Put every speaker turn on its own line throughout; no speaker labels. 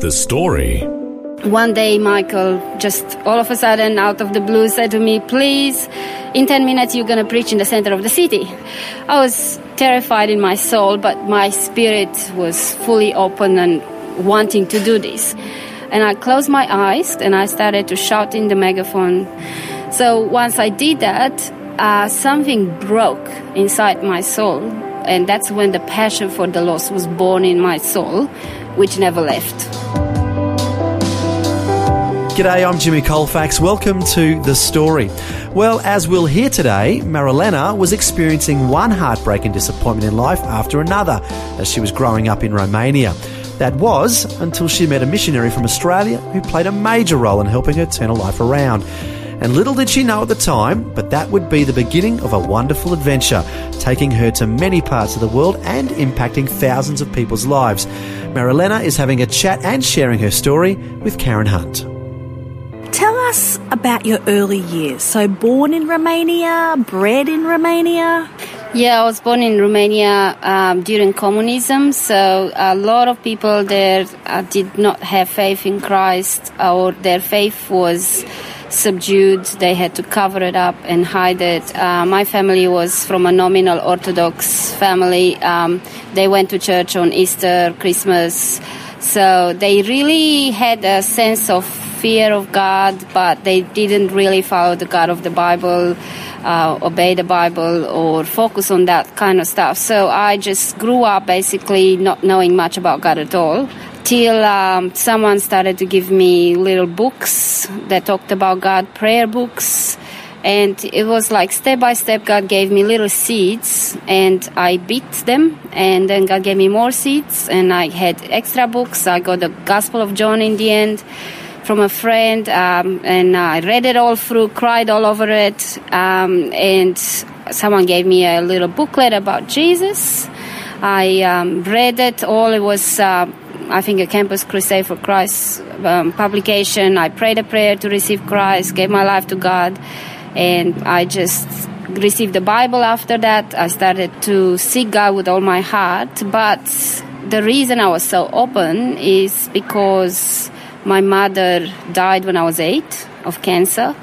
The story.
One day, Michael just all of a sudden, out of the blue, said to me, Please, in 10 minutes, you're going to preach in the center of the city. I was terrified in my soul, but my spirit was fully open and wanting to do this. And I closed my eyes and I started to shout in the megaphone. So once I did that, uh, something broke inside my soul. And that's when the passion for the lost was born in my soul, which never left.
G'day, I'm Jimmy Colfax. Welcome to The Story. Well, as we'll hear today, Marilena was experiencing one heartbreak and disappointment in life after another as she was growing up in Romania. That was until she met a missionary from Australia who played a major role in helping her turn her life around. And little did she know at the time, but that would be the beginning of a wonderful adventure, taking her to many parts of the world and impacting thousands of people's lives. Marilena is having a chat and sharing her story with Karen Hunt.
Us about your early years. So, born in Romania, bred in Romania?
Yeah, I was born in Romania um, during communism, so a lot of people there uh, did not have faith in Christ, or their faith was subdued. They had to cover it up and hide it. Uh, my family was from a nominal Orthodox family. Um, they went to church on Easter, Christmas. So they really had a sense of fear of God, but they didn't really follow the God of the Bible, uh, obey the Bible, or focus on that kind of stuff. So I just grew up basically not knowing much about God at all. Till um, someone started to give me little books that talked about God, prayer books, and it was like step by step god gave me little seeds and i beat them and then god gave me more seeds and i had extra books i got the gospel of john in the end from a friend um, and i read it all through cried all over it um, and someone gave me a little booklet about jesus i um, read it all it was uh, I think a Campus Crusade for Christ um, publication. I prayed a prayer to receive Christ, gave my life to God, and I just received the Bible after that. I started to seek God with all my heart. But the reason I was so open is because my mother died when I was eight of cancer.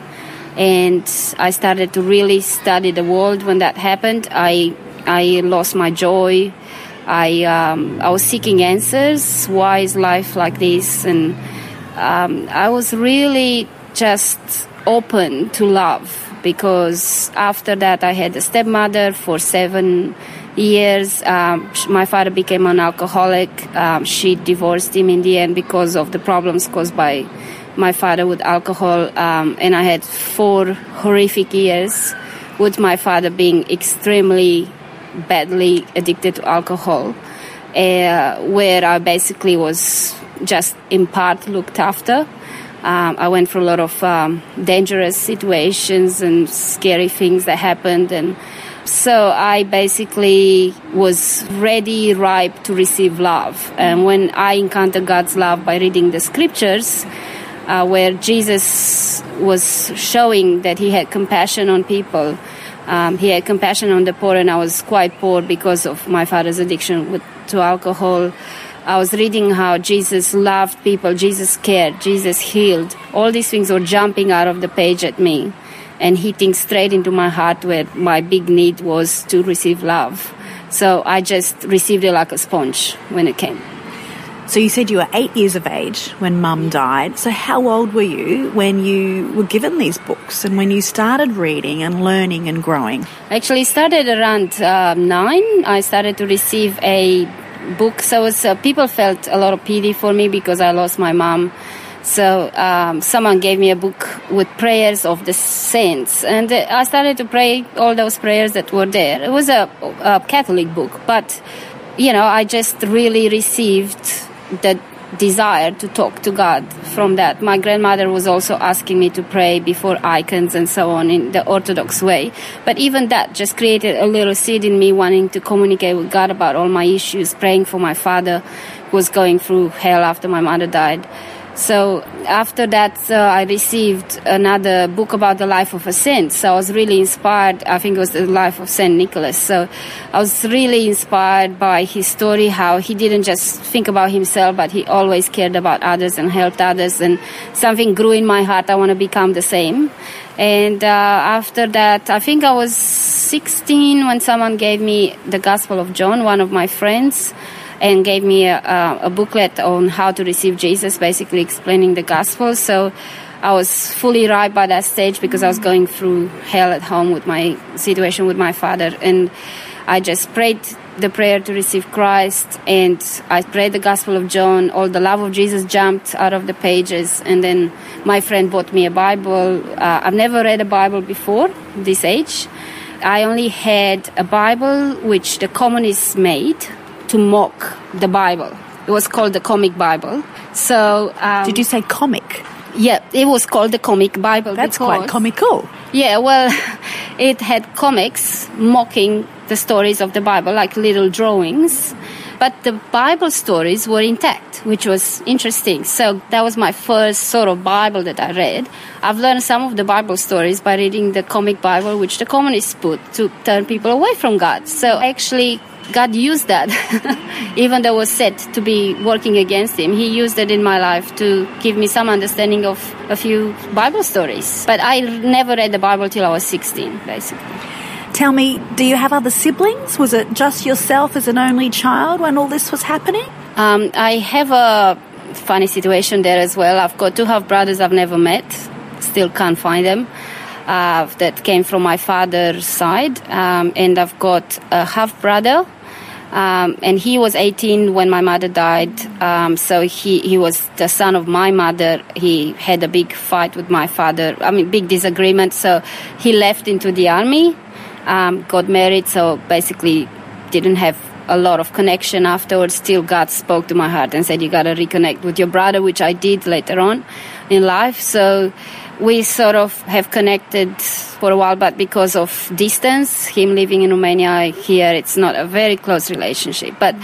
And I started to really study the world when that happened. I, I lost my joy. I, um, I was seeking answers. Why is life like this? And um, I was really just open to love because after that I had a stepmother for seven years. Um, my father became an alcoholic. Um, she divorced him in the end because of the problems caused by my father with alcohol. Um, and I had four horrific years with my father being extremely badly addicted to alcohol, uh, where I basically was just in part looked after. Um, I went through a lot of um, dangerous situations and scary things that happened, and so I basically was ready, ripe to receive love. And when I encountered God's love by reading the scriptures, uh, where Jesus was showing that He had compassion on people. Um, he had compassion on the poor, and I was quite poor because of my father's addiction with, to alcohol. I was reading how Jesus loved people, Jesus cared, Jesus healed. All these things were jumping out of the page at me and hitting straight into my heart where my big need was to receive love. So I just received it like a sponge when it came.
So you said you were eight years of age when mum died. So how old were you when you were given these books and when you started reading and learning and growing?
Actually started around uh, nine. I started to receive a book. So was, uh, people felt a lot of pity for me because I lost my mom. So um, someone gave me a book with prayers of the saints, and uh, I started to pray all those prayers that were there. It was a, a Catholic book, but you know, I just really received the desire to talk to God from that. My grandmother was also asking me to pray before icons and so on in the Orthodox way. But even that just created a little seed in me wanting to communicate with God about all my issues, praying for my father who was going through hell after my mother died. So after that, uh, I received another book about the life of a saint. So I was really inspired. I think it was the life of Saint Nicholas. So I was really inspired by his story, how he didn't just think about himself, but he always cared about others and helped others. And something grew in my heart. I want to become the same. And uh, after that, I think I was 16 when someone gave me the Gospel of John, one of my friends and gave me a, a, booklet on how to receive Jesus, basically explaining the gospel. So I was fully right by that stage because I was going through hell at home with my situation with my father. And I just prayed the prayer to receive Christ and I prayed the Gospel of John. All the love of Jesus jumped out of the pages. And then my friend bought me a Bible. Uh, I've never read a Bible before this age. I only had a Bible which the communists made to mock the Bible. It was called the Comic Bible. So, um,
did you say comic?
Yeah, it was called the Comic Bible.
That's quite comical.
Yeah, well, it had comics mocking the stories of the Bible, like little drawings. But the Bible stories were intact, which was interesting. So that was my first sort of Bible that I read. I've learned some of the Bible stories by reading the comic Bible, which the communists put to turn people away from God. So actually God used that, even though it was said to be working against him. He used it in my life to give me some understanding of a few Bible stories. But I never read the Bible till I was 16, basically.
Tell me, do you have other siblings? Was it just yourself as an only child when all this was happening?
Um, I have a funny situation there as well. I've got two half brothers I've never met, still can't find them uh, that came from my father's side, um, and I've got a half brother. Um, and he was 18 when my mother died. Um, so he, he was the son of my mother. He had a big fight with my father. I mean, big disagreement. So he left into the army, um, got married. So basically, didn't have a lot of connection afterwards. Still, God spoke to my heart and said, "You got to reconnect with your brother," which I did later on in life. So we sort of have connected for a while, but because of distance, him living in Romania, here, it's not a very close relationship. But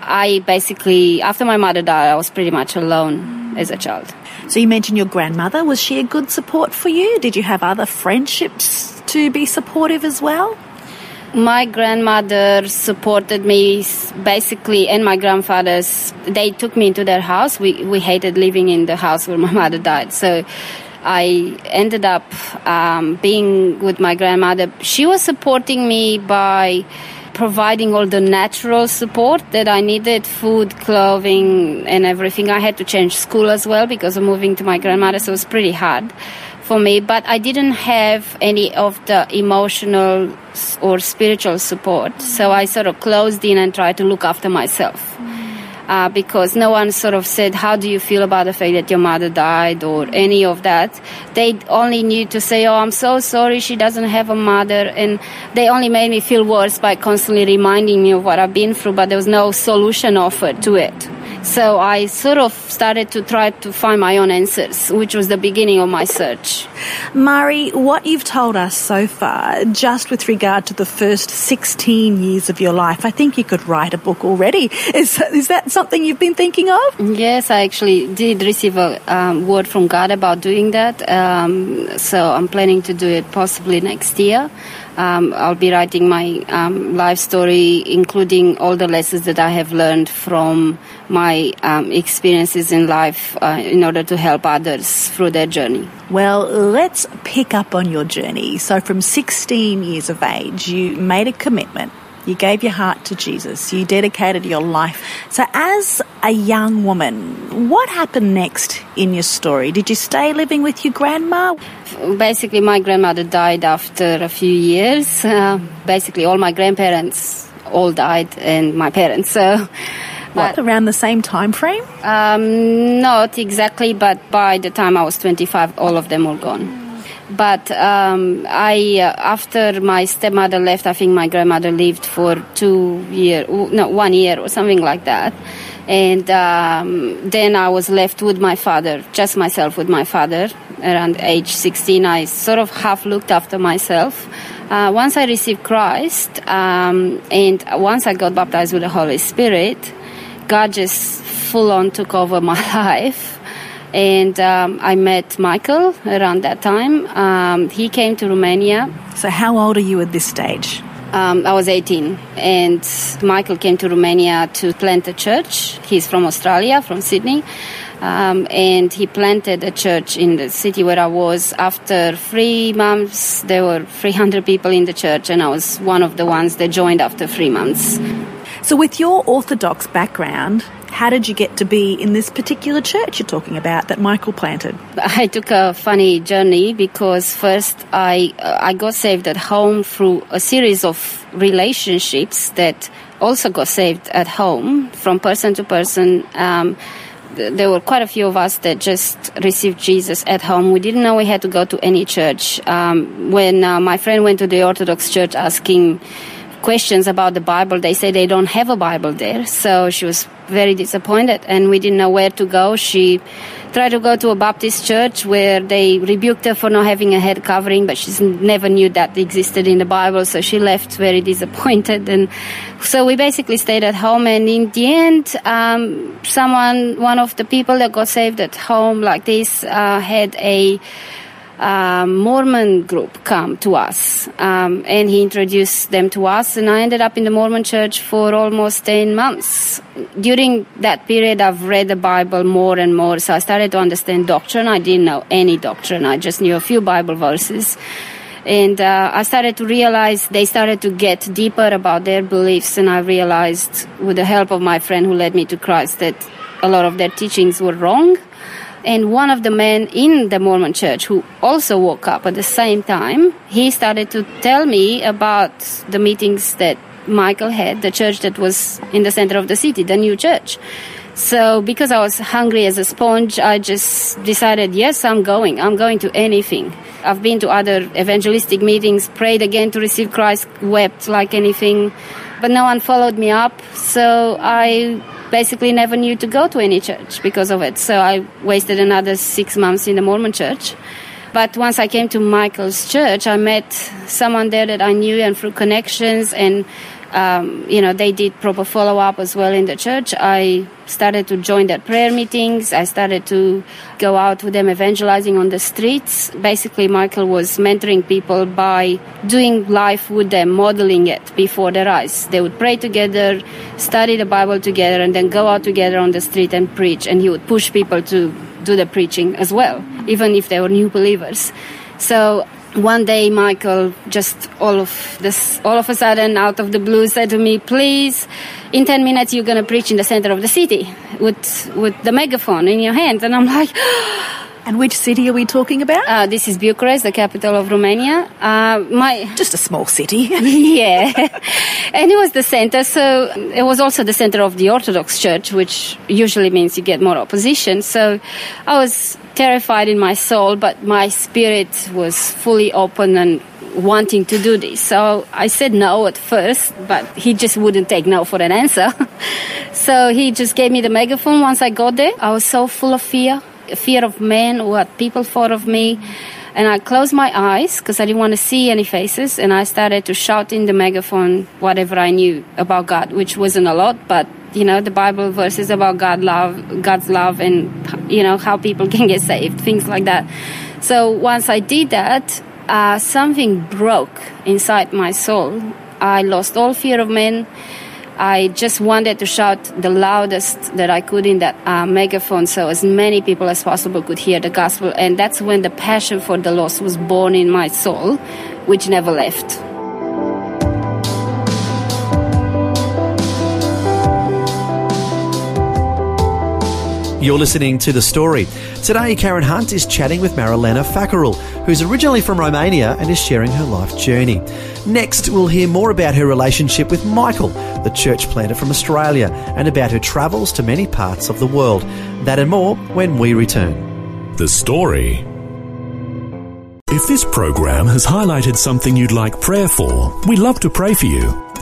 I basically, after my mother died, I was pretty much alone as a child.
So you mentioned your grandmother. Was she a good support for you? Did you have other friendships to be supportive as well?
My grandmother supported me basically, and my grandfathers. They took me into their house. We we hated living in the house where my mother died, so I ended up um, being with my grandmother. She was supporting me by providing all the natural support that I needed food, clothing, and everything. I had to change school as well because of moving to my grandmother, so it was pretty hard for me. But I didn't have any of the emotional or spiritual support, so I sort of closed in and tried to look after myself uh, because no one sort of said, How do you feel about the fact that your mother died or any of that? They only knew to say, Oh, I'm so sorry she doesn't have a mother. And they only made me feel worse by constantly reminding me of what I've been through, but there was no solution offered to it. So I sort of started to try to find my own answers, which was the beginning of my search.
Mari, what you've told us so far, just with regard to the first 16 years of your life, I think you could write a book already. Is, is that something you've been thinking of?
Yes, I actually did receive a um, word from God about doing that. Um, so I'm planning to do it possibly next year. Um, I'll be writing my um, life story, including all the lessons that I have learned from my um, experiences in life uh, in order to help others through their journey.
Well, let's pick up on your journey. So, from 16 years of age, you made a commitment you gave your heart to Jesus. You dedicated your life. So, as a young woman, what happened next in your story? Did you stay living with your grandma?
Basically, my grandmother died after a few years. Uh, basically, all my grandparents all died, and my parents. So.
What, around the same time frame?
Um, not exactly, but by the time I was 25, all of them were gone. But um, I, uh, after my stepmother left, I think my grandmother lived for two years, no, one year or something like that. And um, then I was left with my father, just myself with my father. Around age 16, I sort of half looked after myself. Uh, once I received Christ um, and once I got baptized with the Holy Spirit, God just full on took over my life. And um, I met Michael around that time. Um, he came to Romania.
So, how old are you at this stage?
Um, I was 18, and Michael came to Romania to plant a church. He's from Australia, from Sydney. Um, and he planted a church in the city where I was. After three months, there were 300 people in the church, and I was one of the ones that joined after three months.
So, with your Orthodox background, how did you get to be in this particular church you're talking about that Michael planted?
I took a funny journey because first I uh, I got saved at home through a series of relationships that also got saved at home from person to person. Um, there were quite a few of us that just received Jesus at home. We didn't know we had to go to any church. Um, when uh, my friend went to the Orthodox church asking questions about the Bible. They say they don't have a Bible there. So she was very disappointed and we didn't know where to go. She tried to go to a Baptist church where they rebuked her for not having a head covering, but she never knew that existed in the Bible. So she left very disappointed. And so we basically stayed at home. And in the end, um, someone, one of the people that got saved at home like this, uh, had a um, Mormon group come to us, um, and he introduced them to us, and I ended up in the Mormon church for almost 10 months. During that period, I've read the Bible more and more, so I started to understand doctrine. I didn't know any doctrine, I just knew a few Bible verses. And uh, I started to realize they started to get deeper about their beliefs, and I realized, with the help of my friend who led me to Christ, that a lot of their teachings were wrong and one of the men in the Mormon church who also woke up at the same time, he started to tell me about the meetings that Michael had, the church that was in the center of the city, the new church. So because I was hungry as a sponge, I just decided, yes, I'm going. I'm going to anything. I've been to other evangelistic meetings, prayed again to receive Christ, wept like anything, but no one followed me up. So I basically never knew to go to any church because of it. So I wasted another six months in the Mormon church. But once I came to Michael's church, I met someone there that I knew and through connections and um, you know, they did proper follow up as well in the church. I started to join their prayer meetings. I started to go out with them evangelizing on the streets. Basically, Michael was mentoring people by doing life with them, modeling it before their eyes. They would pray together, study the Bible together, and then go out together on the street and preach. And he would push people to do the preaching as well, even if they were new believers. So one day michael just all of this all of a sudden out of the blue said to me please in 10 minutes you're going to preach in the center of the city with with the megaphone in your hand and i'm like
and which city are we talking about
uh, this is bucharest the capital of romania uh, my
just a small city
yeah and it was the center so it was also the center of the orthodox church which usually means you get more opposition so i was terrified in my soul, but my spirit was fully open and wanting to do this. So I said no at first, but he just wouldn't take no for an answer. so he just gave me the megaphone once I got there. I was so full of fear, fear of men, what people thought of me. And I closed my eyes because I didn't want to see any faces. And I started to shout in the megaphone whatever I knew about God, which wasn't a lot, but you know the bible verses about god love god's love and you know how people can get saved things like that so once i did that uh, something broke inside my soul i lost all fear of men i just wanted to shout the loudest that i could in that uh, megaphone so as many people as possible could hear the gospel. And that's when the passion for the lost was born in my soul which never left
You're listening to The Story. Today, Karen Hunt is chatting with Marilena Fackerell, who's originally from Romania and is sharing her life journey. Next, we'll hear more about her relationship with Michael, the church planter from Australia, and about her travels to many parts of the world. That and more when we return.
The Story. If this program has highlighted something you'd like prayer for, we'd love to pray for you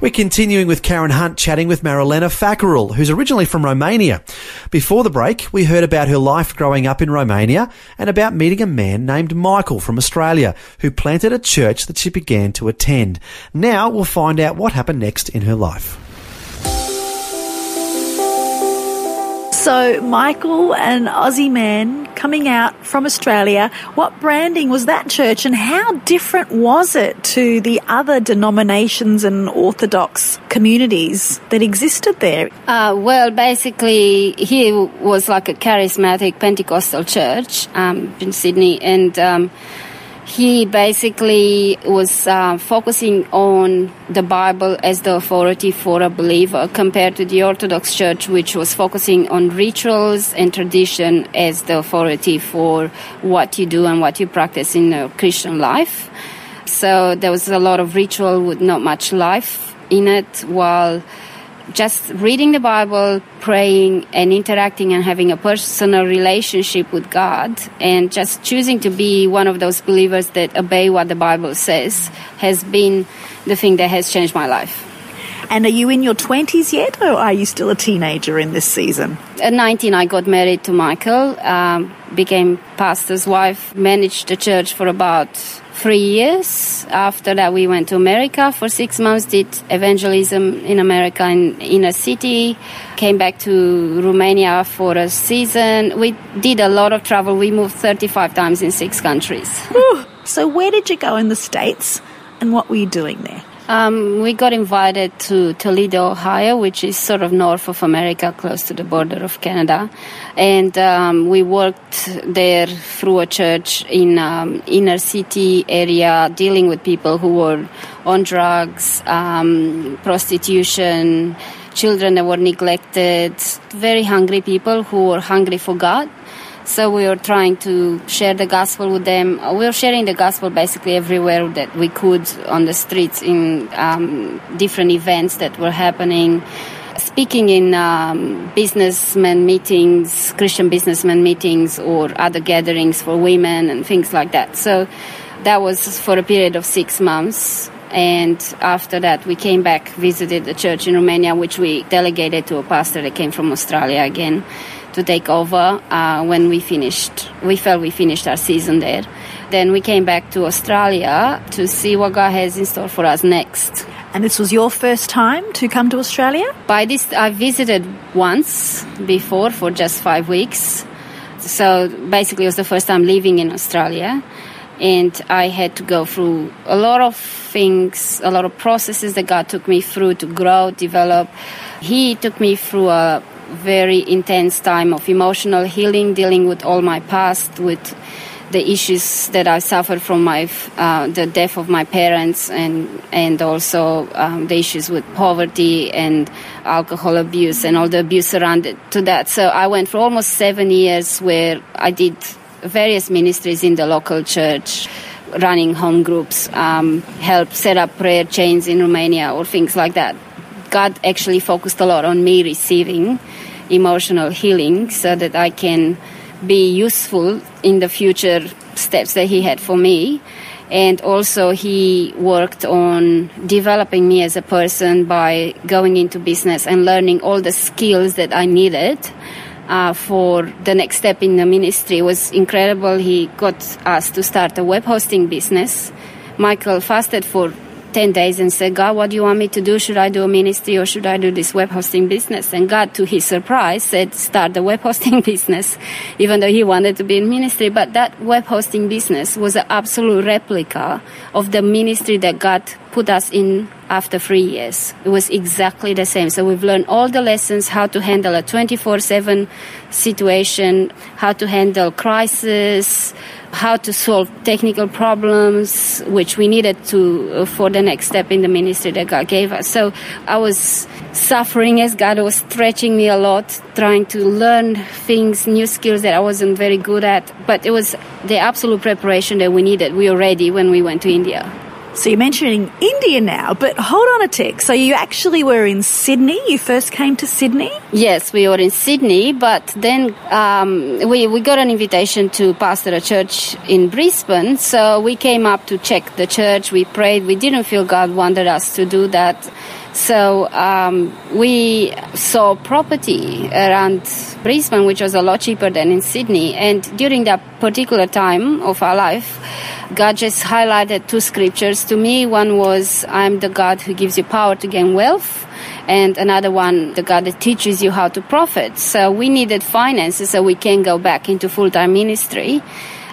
We're continuing with Karen Hunt chatting with Marilena Fackerell, who's originally from Romania. Before the break, we heard about her life growing up in Romania and about meeting a man named Michael from Australia who planted a church that she began to attend. Now we'll find out what happened next in her life.
So, Michael, an Aussie man coming out from Australia, what branding was that church and how different was it to the other denominations and Orthodox communities that existed there?
Uh, well, basically, he was like a charismatic Pentecostal church um, in Sydney, and um, he basically was uh, focusing on the Bible as the authority for a believer compared to the Orthodox Church, which was focusing on rituals and tradition as the authority for what you do and what you practice in a Christian life. So there was a lot of ritual with not much life in it, while just reading the Bible, praying, and interacting and having a personal relationship with God, and just choosing to be one of those believers that obey what the Bible says has been the thing that has changed my life.
And are you in your 20s yet, or are you still a teenager in this season?
At 19, I got married to Michael, um, became pastor's wife, managed the church for about three years. After that, we went to America for six months, did evangelism in America in inner city, came back to Romania for a season. We did a lot of travel. We moved 35 times in six countries.
So, where did you go in the States and what were you doing there?
Um, we got invited to Toledo, Ohio, which is sort of north of America, close to the border of Canada. And um, we worked there through a church in um, inner city area, dealing with people who were on drugs, um, prostitution, children that were neglected, very hungry people who were hungry for God. So we were trying to share the gospel with them. We were sharing the gospel basically everywhere that we could on the streets in um, different events that were happening. Speaking in um, businessmen meetings, Christian businessmen meetings, or other gatherings for women and things like that. So that was for a period of six months. And after that, we came back, visited the church in Romania, which we delegated to a pastor that came from Australia again to take over uh, when we finished. We felt we finished our season there. Then we came back to Australia to see what God has in store for us next.
And this was your first time to come to Australia?
By this, I visited once before for just five weeks. So basically, it was the first time living in Australia. And I had to go through a lot of things, a lot of processes that God took me through to grow, develop. He took me through a very intense time of emotional healing, dealing with all my past, with the issues that I suffered from my uh, the death of my parents, and and also um, the issues with poverty and alcohol abuse and all the abuse around it, to that. So I went for almost seven years where I did various ministries in the local church running home groups, um, help set up prayer chains in Romania or things like that. God actually focused a lot on me receiving emotional healing so that I can be useful in the future steps that He had for me. And also, He worked on developing me as a person by going into business and learning all the skills that I needed. Uh, for the next step in the ministry was incredible. He got us to start a web hosting business. Michael fasted for 10 days and said, God, what do you want me to do? Should I do a ministry or should I do this web hosting business? And God, to his surprise, said, start the web hosting business, even though he wanted to be in ministry. But that web hosting business was an absolute replica of the ministry that God put us in after three years. It was exactly the same. So we've learned all the lessons how to handle a 24 7 situation, how to handle crisis, how to solve technical problems, which we needed to uh, for the next step in the ministry that God gave us. So I was suffering as God was stretching me a lot, trying to learn things, new skills that I wasn't very good at. But it was the absolute preparation that we needed. We were ready when we went to India.
So you're mentioning India now, but hold on a tick. So you actually were in Sydney. You first came to Sydney.
Yes, we were in Sydney, but then um, we we got an invitation to pastor a church in Brisbane. So we came up to check the church. We prayed. We didn't feel God wanted us to do that. So um, we saw property around Brisbane, which was a lot cheaper than in Sydney. And during that particular time of our life, God just highlighted two scriptures to me. One was, I'm the God who gives you power to gain wealth. And another one, the God that teaches you how to profit. So we needed finances so we can go back into full-time ministry.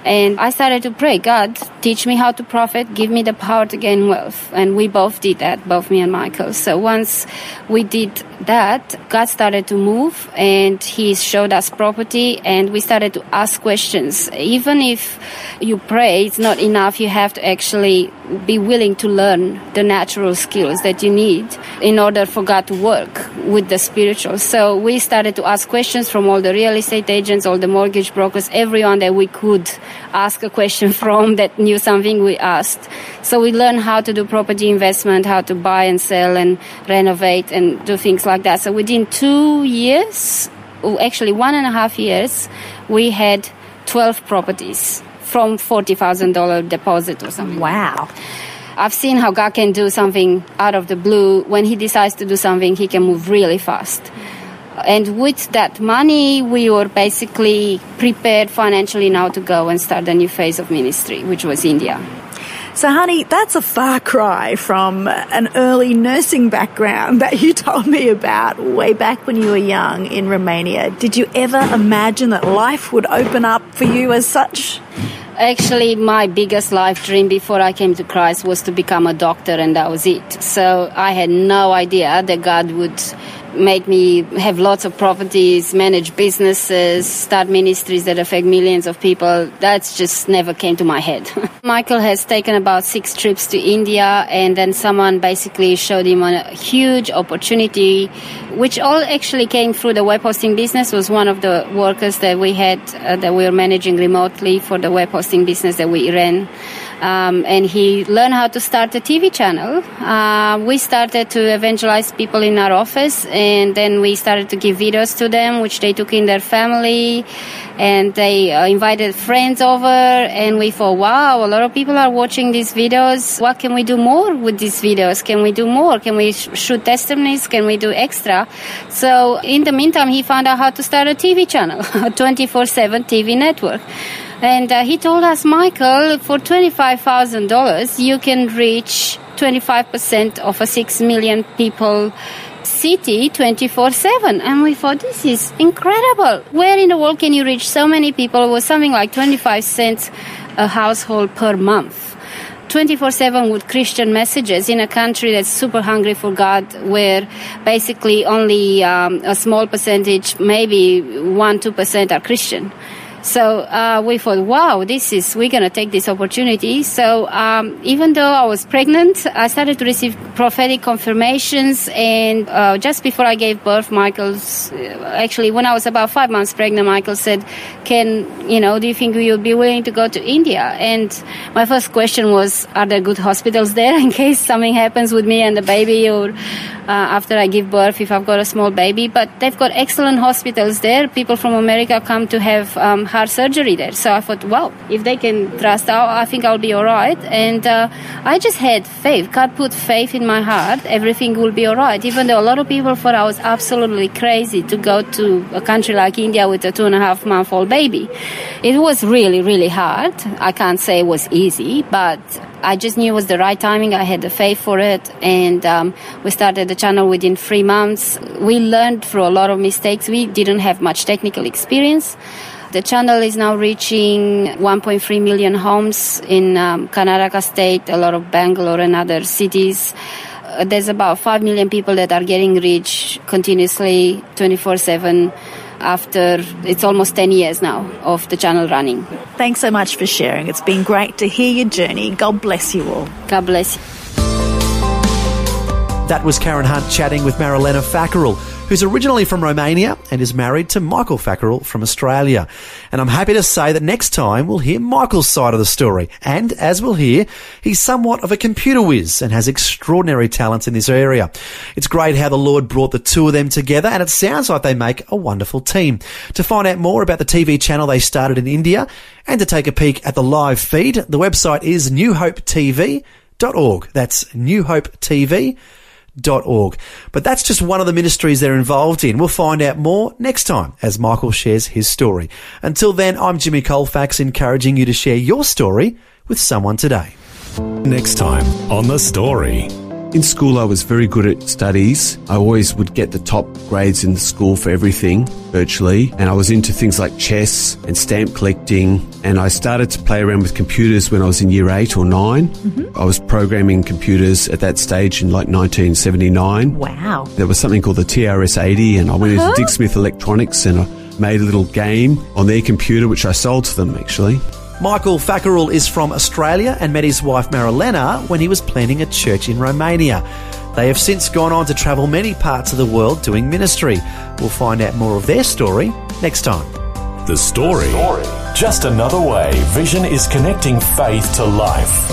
And I started to pray, God, teach me how to profit, give me the power to gain wealth. And we both did that, both me and Michael. So once we did that, God started to move and He showed us property and we started to ask questions. Even if you pray, it's not enough. You have to actually be willing to learn the natural skills that you need in order for God to work with the spiritual. So we started to ask questions from all the real estate agents, all the mortgage brokers, everyone that we could ask a question from that knew something we asked. So we learned how to do property investment, how to buy and sell and renovate and do things like that. So within two years, actually one and a half years, we had 12 properties from $40,000 deposit or something.
Wow.
I've seen how God can do something out of the blue. When He decides to do something, He can move really fast. And with that money, we were basically prepared financially now to go and start a new phase of ministry, which was India.
So, honey, that's a far cry from an early nursing background that you told me about way back when you were young in Romania. Did you ever imagine that life would open up for you as such?
Actually, my biggest life dream before I came to Christ was to become a doctor, and that was it. So I had no idea that God would make me have lots of properties, manage businesses, start ministries that affect millions of people. That's just never came to my head. Michael has taken about six trips to India, and then someone basically showed him a huge opportunity, which all actually came through the web hosting business. Was one of the workers that we had uh, that we were managing remotely for the web hosting business that we ran. Um, and he learned how to start a TV channel. Uh, we started to evangelize people in our office, and then we started to give videos to them, which they took in their family, and they uh, invited friends over. And we thought, wow, a lot of people are watching these videos. What can we do more with these videos? Can we do more? Can we sh- shoot testimonies? Can we do extra? So in the meantime, he found out how to start a TV channel, a 24/7 TV network. And uh, he told us, Michael, for $25,000, you can reach 25% of a 6 million people city 24 7. And we thought, this is incredible. Where in the world can you reach so many people with something like 25 cents a household per month? 24 7 with Christian messages in a country that's super hungry for God, where basically only um, a small percentage, maybe 1 2% are Christian. So uh, we thought, wow, this is we're gonna take this opportunity. So um, even though I was pregnant, I started to receive prophetic confirmations, and uh, just before I gave birth, Michael's actually when I was about five months pregnant, Michael said, "Can you know? Do you think you'll be willing to go to India?" And my first question was, "Are there good hospitals there in case something happens with me and the baby, or uh, after I give birth if I've got a small baby?" But they've got excellent hospitals there. People from America come to have um, heart surgery there. So I thought, well, if they can trust out, I think I'll be all right. And uh, I just had faith. God put faith in my heart. Everything will be all right. Even though a lot of people thought I was absolutely crazy to go to a country like India with a two and a half month old baby. It was really, really hard. I can't say it was easy, but I just knew it was the right timing. I had the faith for it, and um, we started the channel within three months. We learned through a lot of mistakes. We didn't have much technical experience. The channel is now reaching 1.3 million homes in um, Karnataka state, a lot of Bangalore and other cities. Uh, there's about 5 million people that are getting reached continuously 24 7 after it's almost 10 years now of the channel running.
Thanks so much for sharing. It's been great to hear your journey. God bless you all.
God bless you.
That was Karen Hunt chatting with Marilena Fackerell, who's originally from Romania and is married to Michael Fackerell from Australia. And I'm happy to say that next time we'll hear Michael's side of the story. And as we'll hear, he's somewhat of a computer whiz and has extraordinary talents in this area. It's great how the Lord brought the two of them together and it sounds like they make a wonderful team. To find out more about the TV channel they started in India and to take a peek at the live feed, the website is newhopetv.org. That's newhopetv.org org. But that's just one of the ministries they're involved in. We'll find out more next time as Michael shares his story. Until then, I'm Jimmy Colfax encouraging you to share your story with someone today.
Next time on The Story.
In school, I was very good at studies. I always would get the top grades in the school for everything, virtually. And I was into things like chess and stamp collecting. And I started to play around with computers when I was in year eight or 9 mm-hmm. I was programming computers at that stage in like 1979.
Wow.
There was something called the TRS 80, and I went uh-huh. into Dick Smith Electronics and I made a little game on their computer, which I sold to them actually.
Michael Fackerell is from Australia and met his wife Marilena when he was planning a church in Romania. They have since gone on to travel many parts of the world doing ministry. We'll find out more of their story next time.
The story. story. Just another way Vision is connecting faith to life.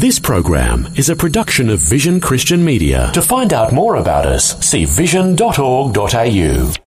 This program is a production of Vision Christian Media. To find out more about us, see vision.org.au.